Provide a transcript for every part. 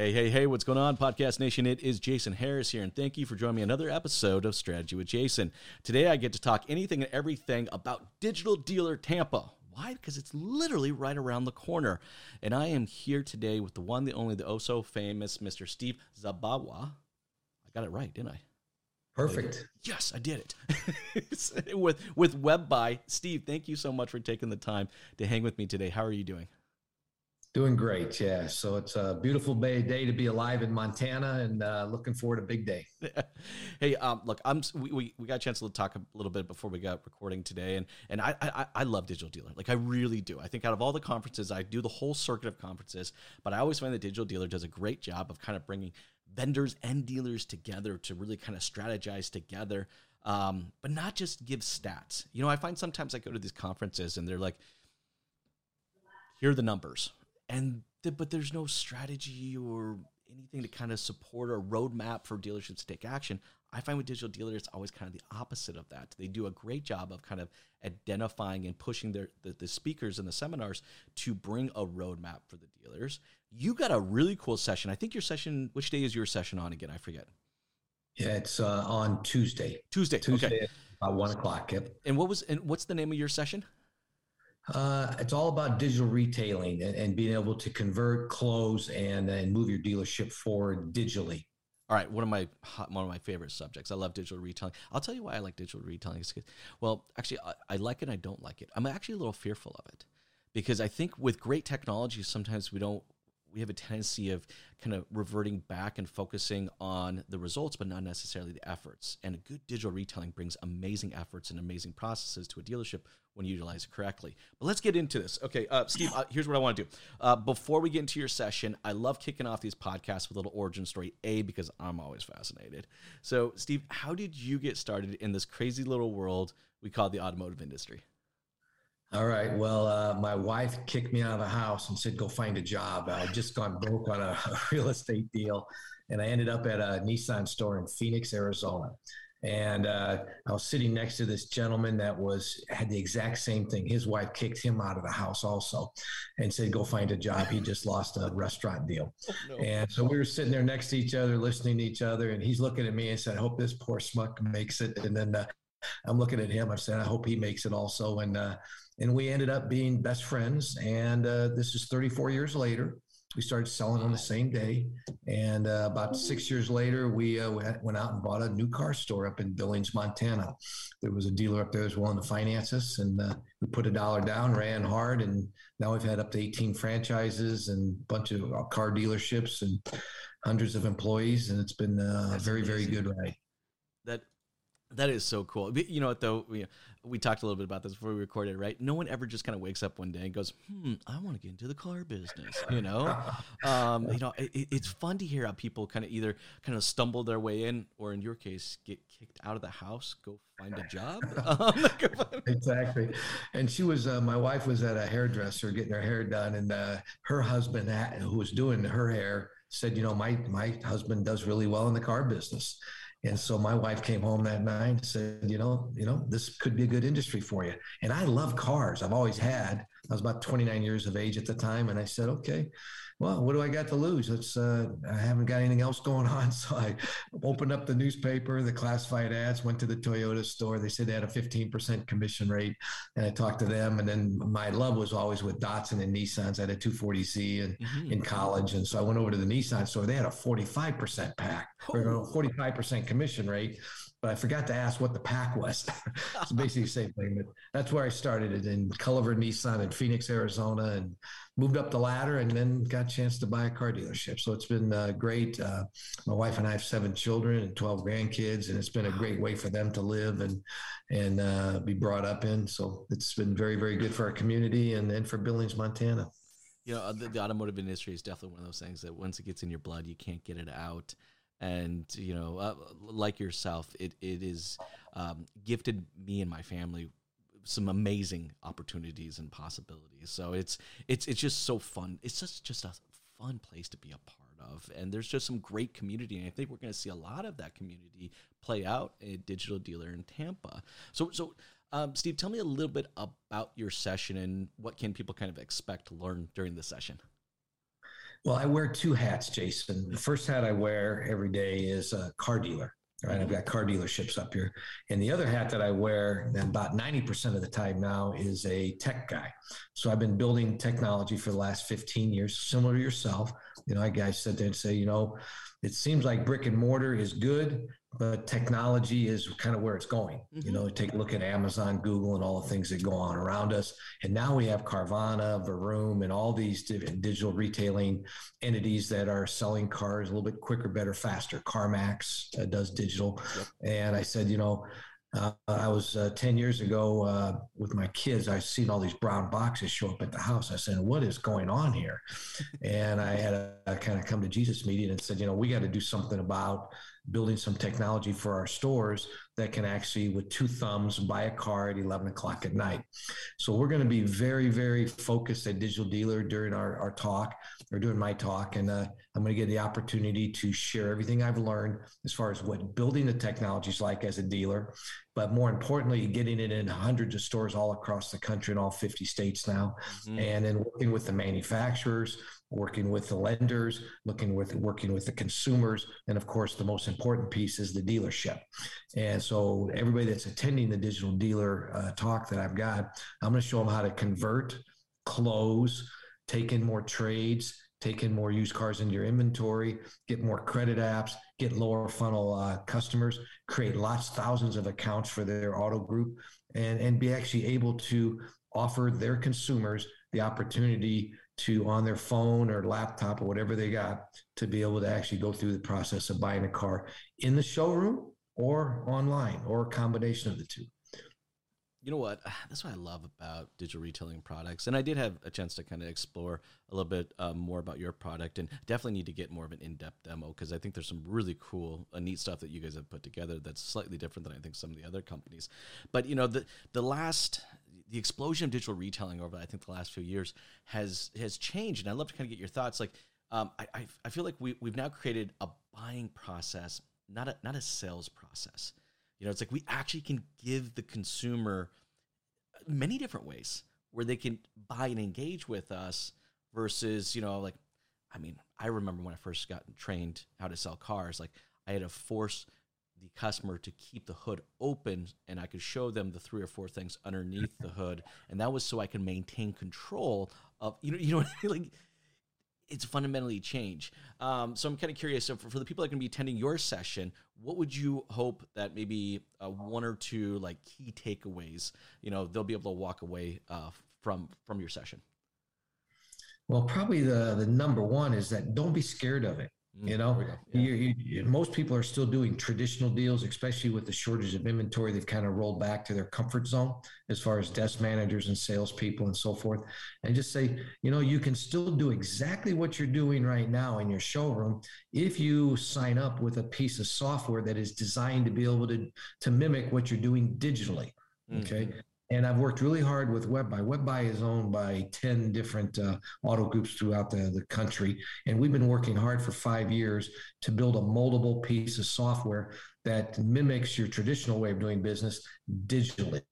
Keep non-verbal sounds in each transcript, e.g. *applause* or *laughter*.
Hey, hey, hey, what's going on, Podcast Nation? It is Jason Harris here, and thank you for joining me another episode of Strategy with Jason. Today, I get to talk anything and everything about Digital Dealer Tampa. Why? Because it's literally right around the corner. And I am here today with the one, the only, the oh so famous Mr. Steve Zabawa. I got it right, didn't I? Perfect. Yes, I did it. *laughs* with with WebBuy. Steve, thank you so much for taking the time to hang with me today. How are you doing? Doing great, yeah. So it's a beautiful day to be alive in Montana, and uh, looking forward to a big day. *laughs* hey, um, look, I'm we, we, we got a chance to talk a little bit before we got recording today, and and I, I I love Digital Dealer, like I really do. I think out of all the conferences, I do the whole circuit of conferences, but I always find that Digital Dealer does a great job of kind of bringing vendors and dealers together to really kind of strategize together, um, but not just give stats. You know, I find sometimes I go to these conferences and they're like, here are the numbers and the, but there's no strategy or anything to kind of support or roadmap for dealerships to take action. I find with digital dealers, it's always kind of the opposite of that. They do a great job of kind of identifying and pushing their the, the speakers and the seminars to bring a roadmap for the dealers. You got a really cool session. I think your session. Which day is your session on again? I forget. Yeah, it's uh, on Tuesday. Tuesday. Tuesday okay. about one o'clock. Yep. And what was and what's the name of your session? Uh, it's all about digital retailing and, and, being able to convert, close, and, and move your dealership forward digitally. All right, one of my one of my favorite subjects. I love digital retailing. I'll tell you why I like digital retailing. Well, actually, I, I like it. And I don't like it. I'm actually a little fearful of it because I think with great technology, sometimes we don't we have a tendency of kind of reverting back and focusing on the results, but not necessarily the efforts. And a good digital retailing brings amazing efforts and amazing processes to a dealership when utilized correctly. But let's get into this. Okay, uh, Steve, uh, here's what I want to do. Uh, before we get into your session, I love kicking off these podcasts with a little origin story. A, because I'm always fascinated. So, Steve, how did you get started in this crazy little world we call the automotive industry? All right. Well, uh, my wife kicked me out of the house and said, "Go find a job." I had just gone broke on a, *laughs* a real estate deal, and I ended up at a Nissan store in Phoenix, Arizona. And uh, I was sitting next to this gentleman that was had the exact same thing. His wife kicked him out of the house also, and said, "Go find a job." He just lost a restaurant deal, *laughs* oh, no. and so we were sitting there next to each other, listening to each other. And he's looking at me and said, "I hope this poor smuck makes it." And then uh, I'm looking at him. I said, "I hope he makes it also." And uh, and we ended up being best friends. And uh, this is 34 years later. We started selling on the same day, and uh, about six years later, we uh, went out and bought a new car store up in Billings, Montana. There was a dealer up there that was willing to finance us, and uh, we put a dollar down, ran hard, and now we've had up to 18 franchises and a bunch of uh, car dealerships and hundreds of employees, and it's been uh, a very, very good ride. That that is so cool. You know what though? We, we talked a little bit about this before we recorded, right? No one ever just kind of wakes up one day and goes, "Hmm, I want to get into the car business." You know, *laughs* um, you know, it, it's fun to hear how people kind of either kind of stumble their way in, or in your case, get kicked out of the house, go find a job. *laughs* Um, *laughs* exactly. And she was, uh, my wife was at a hairdresser getting her hair done, and uh, her husband, who was doing her hair, said, "You know, my my husband does really well in the car business." And so my wife came home that night and said, you know, you know, this could be a good industry for you. And I love cars. I've always had. I was about 29 years of age at the time, and I said, okay, well, what do I got to lose? It's uh, I haven't got anything else going *laughs* on. So I opened up the newspaper, the classified ads, went to the Toyota store. They said they had a 15% commission rate. And I talked to them. And then my love was always with Datsun and Nissans. I had a 240Z in, mm-hmm. in college. And so I went over to the Nissan store. They had a 45% pack or 45% commission rate but I forgot to ask what the pack was. *laughs* it's basically the same thing. But that's where I started it in Culliver Nissan in Phoenix, Arizona, and moved up the ladder and then got a chance to buy a car dealership. So it's been uh, great. Uh, my wife and I have seven children and 12 grandkids, and it's been a great way for them to live and and uh, be brought up in. So it's been very, very good for our community and, and for Billings, Montana. You know, the, the automotive industry is definitely one of those things that once it gets in your blood, you can't get it out and you know uh, like yourself it, it is um, gifted me and my family some amazing opportunities and possibilities. So it's it's it's just so fun. It's just just a fun place to be a part of. And there's just some great community and i think we're going to see a lot of that community play out at digital dealer in tampa. So so um, steve tell me a little bit about your session and what can people kind of expect to learn during the session Well, I wear two hats, Jason. The first hat I wear every day is a car dealer. Right, I've got car dealerships up here, and the other hat that I wear about ninety percent of the time now is a tech guy. So I've been building technology for the last fifteen years, similar to yourself. You know, I guys sit there and say, you know, it seems like brick and mortar is good, but technology is kind of where it's going. Mm-hmm. You know, take a look at Amazon, Google, and all the things that go on around us. And now we have Carvana, Vroom, and all these digital retailing entities that are selling cars a little bit quicker, better, faster. CarMax uh, does digital. Yep. And I said, you know, uh, I was uh, 10 years ago uh, with my kids. I seen all these brown boxes show up at the house. I said, What is going on here? *laughs* and I had a, a kind of come to Jesus meeting and said, You know, we got to do something about building some technology for our stores that can actually, with two thumbs, buy a car at 11 o'clock at night. So we're going to be very, very focused at Digital Dealer during our, our talk or during my talk. And uh, I'm going to get the opportunity to share everything I've learned as far as what building the technology is like as a dealer, but more importantly, getting it in hundreds of stores all across the country in all 50 states now, mm-hmm. and then working with the manufacturers working with the lenders, looking with working with the consumers, and of course, the most important piece is the dealership. And so, everybody that's attending the digital dealer uh, talk that I've got, I'm going to show them how to convert, close, take in more trades, take in more used cars into your inventory, get more credit apps, get lower funnel uh, customers, create lots, thousands of accounts for their auto group, and and be actually able to offer their consumers the opportunity to on their phone or laptop or whatever they got to be able to actually go through the process of buying a car in the showroom or online or a combination of the two. You know what? *sighs* That's what I love about digital retailing products. And I did have a chance to kind of explore a little bit um, more about your product and definitely need to get more of an in depth demo because I think there's some really cool, uh, neat stuff that you guys have put together that's slightly different than I think some of the other companies. But, you know, the, the last the explosion of digital retailing over I think the last few years has has changed, and I'd love to kind of get your thoughts. Like, um, I, I feel like we we've now created a buying process, not a not a sales process. You know, it's like we actually can give the consumer many different ways where they can buy and engage with us versus you know like I mean I remember when I first got trained how to sell cars like I had to force the customer to keep the hood open and I could show them the three or four things underneath the hood. And that was so I can maintain control of, you know, you know? *laughs* Like it's fundamentally change. Um, so I'm kind of curious. So for, for the people that are going to be attending your session, what would you hope that maybe uh, one or two like key takeaways, you know, they'll be able to walk away uh, from, from your session? Well, probably the, the number one is that don't be scared of it. Mm, you know, yeah. you, you, most people are still doing traditional deals, especially with the shortage of inventory. They've kind of rolled back to their comfort zone as far as desk managers and salespeople and so forth. And just say, you know, you can still do exactly what you're doing right now in your showroom if you sign up with a piece of software that is designed to be able to to mimic what you're doing digitally. Okay. Mm-hmm. And I've worked really hard with WebBuy. WebBuy is owned by 10 different uh, auto groups throughout the, the country. And we've been working hard for five years to build a moldable piece of software that mimics your traditional way of doing business digitally.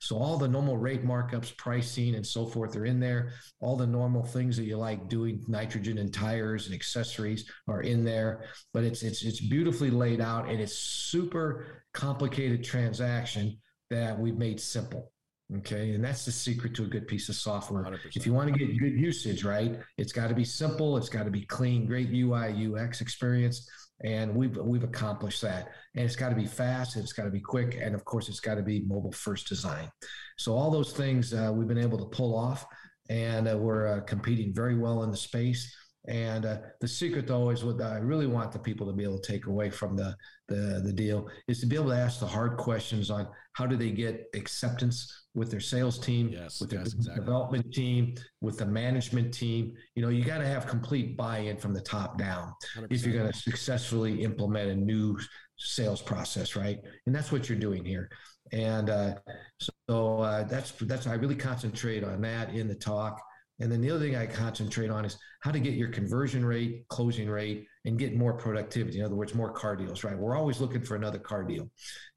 So all the normal rate markups, pricing, and so forth are in there. All the normal things that you like doing, nitrogen and tires and accessories are in there. But it's it's it's beautifully laid out and it's super complicated transaction that we've made simple. Okay. And that's the secret to a good piece of software. 100%. If you want to get good usage, right, it's got to be simple. It's got to be clean, great UI, UX experience. And we've, we've accomplished that. And it's got to be fast. It's got to be quick. And of course, it's got to be mobile first design. So all those things uh, we've been able to pull off. And uh, we're uh, competing very well in the space. And uh, the secret, though, is what I really want the people to be able to take away from the, the, the deal is to be able to ask the hard questions on how do they get acceptance with their sales team, yes, with their yes, exactly. development team, with the management team. You know, you got to have complete buy-in from the top down 100%. if you're going to successfully implement a new sales process, right? And that's what you're doing here. And uh, so uh, that's that's I really concentrate on that in the talk And then the other thing I concentrate on is how to get your conversion rate, closing rate, and get more productivity. In other words, more car deals, right? We're always looking for another car deal.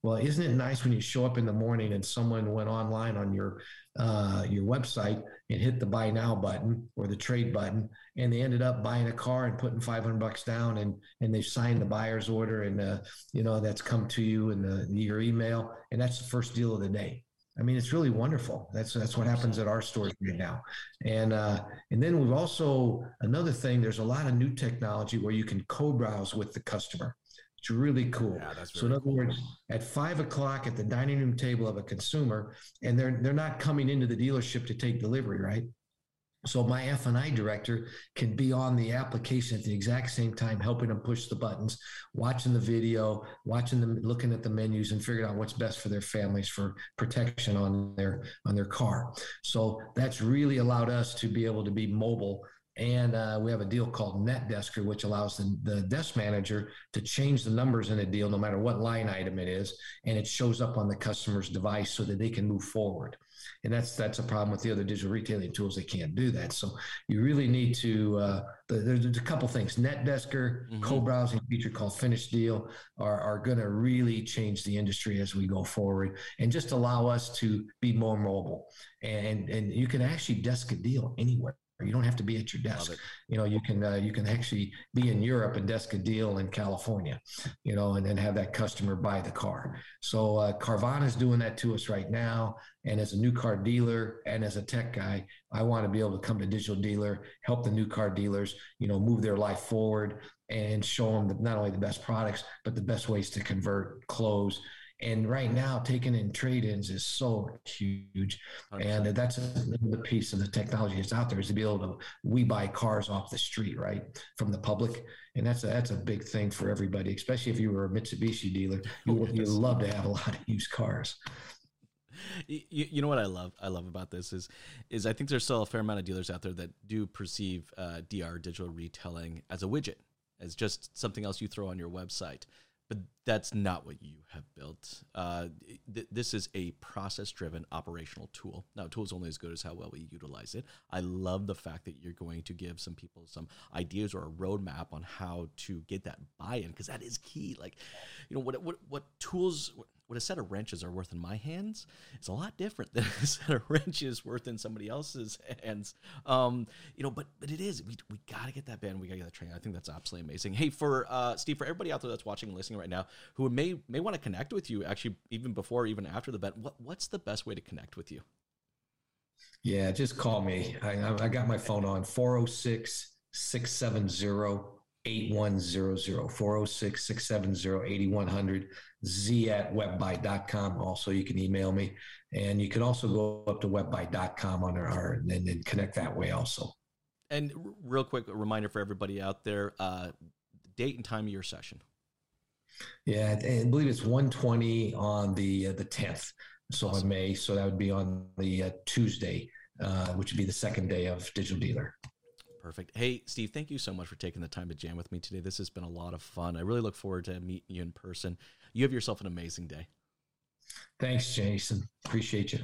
Well, isn't it nice when you show up in the morning and someone went online on your uh, your website and hit the buy now button or the trade button, and they ended up buying a car and putting 500 bucks down, and and they signed the buyer's order, and uh, you know that's come to you in the, your email, and that's the first deal of the day. I mean, it's really wonderful. That's that's what happens at our stores right now, and uh, and then we've also another thing. There's a lot of new technology where you can co-browse with the customer. It's really cool. Yeah, so in other cool. words, at five o'clock at the dining room table of a consumer, and they're they're not coming into the dealership to take delivery, right? So my F&I director can be on the application at the exact same time, helping them push the buttons, watching the video, watching them, looking at the menus, and figuring out what's best for their families for protection on their on their car. So that's really allowed us to be able to be mobile. And uh, we have a deal called NetDesker, which allows the, the desk manager to change the numbers in a deal, no matter what line item it is, and it shows up on the customer's device so that they can move forward and that's that's a problem with the other digital retailing tools. They can't do that. So you really need to. Uh, there's, there's, a couple things. NetDesker, mm-hmm. co-browsing feature called Finish Deal are are going to really change the industry as we go forward, and just allow us to be more mobile. And and you can actually desk a deal anywhere. You don't have to be at your desk. You know, you can uh, you can actually be in Europe and desk a deal in California, you know, and then have that customer buy the car. So uh, Carvana is doing that to us right now. And as a new car dealer and as a tech guy, I want to be able to come to digital dealer, help the new car dealers, you know, move their life forward and show them the, not only the best products but the best ways to convert, close, and right now, taking in trade-ins is so huge, and that's the piece of the technology that's out there is to be able to we buy cars off the street, right, from the public, and that's a, that's a big thing for everybody, especially if you were a Mitsubishi dealer. You you love to have a lot of used cars. You, you, know what I love I love about this is is I think there's still a fair amount of dealers out there that do perceive uh, DR digital retailing as a widget as just something else you throw on your website. But that's not what you have built. Uh, th- this is a process driven operational tool. Now, tool is only as good as how well we utilize it. I love the fact that you're going to give some people some ideas or a roadmap on how to get that buy in because that is key. Like, you know, what, what, what tools, what a set of wrenches are worth in my hands is a lot different than *laughs* a set of wrenches worth in somebody else's hands. Um, you know, but but it is. We, we got to get that band. We got to get that training. I think that's absolutely amazing. Hey, for uh, Steve, for everybody out there that's watching and listening right now, who may may want to connect with you, actually, even before, even after the bet, what what's the best way to connect with you? Yeah, just call me. I, I got my phone on 406 670 8100 406 670 8100 z at webbuy.com. Also, you can email me and you can also go up to webbuy.com on our, and then connect that way also. And real quick a reminder for everybody out there uh, date and time of your session. Yeah, I believe it's 120 on the uh, the 10th. So awesome. on May. So that would be on the uh, Tuesday, uh, which would be the second day of Digital Dealer. Perfect. Hey, Steve, thank you so much for taking the time to jam with me today. This has been a lot of fun. I really look forward to meeting you in person. You have yourself an amazing day. Thanks, Jason. Appreciate you.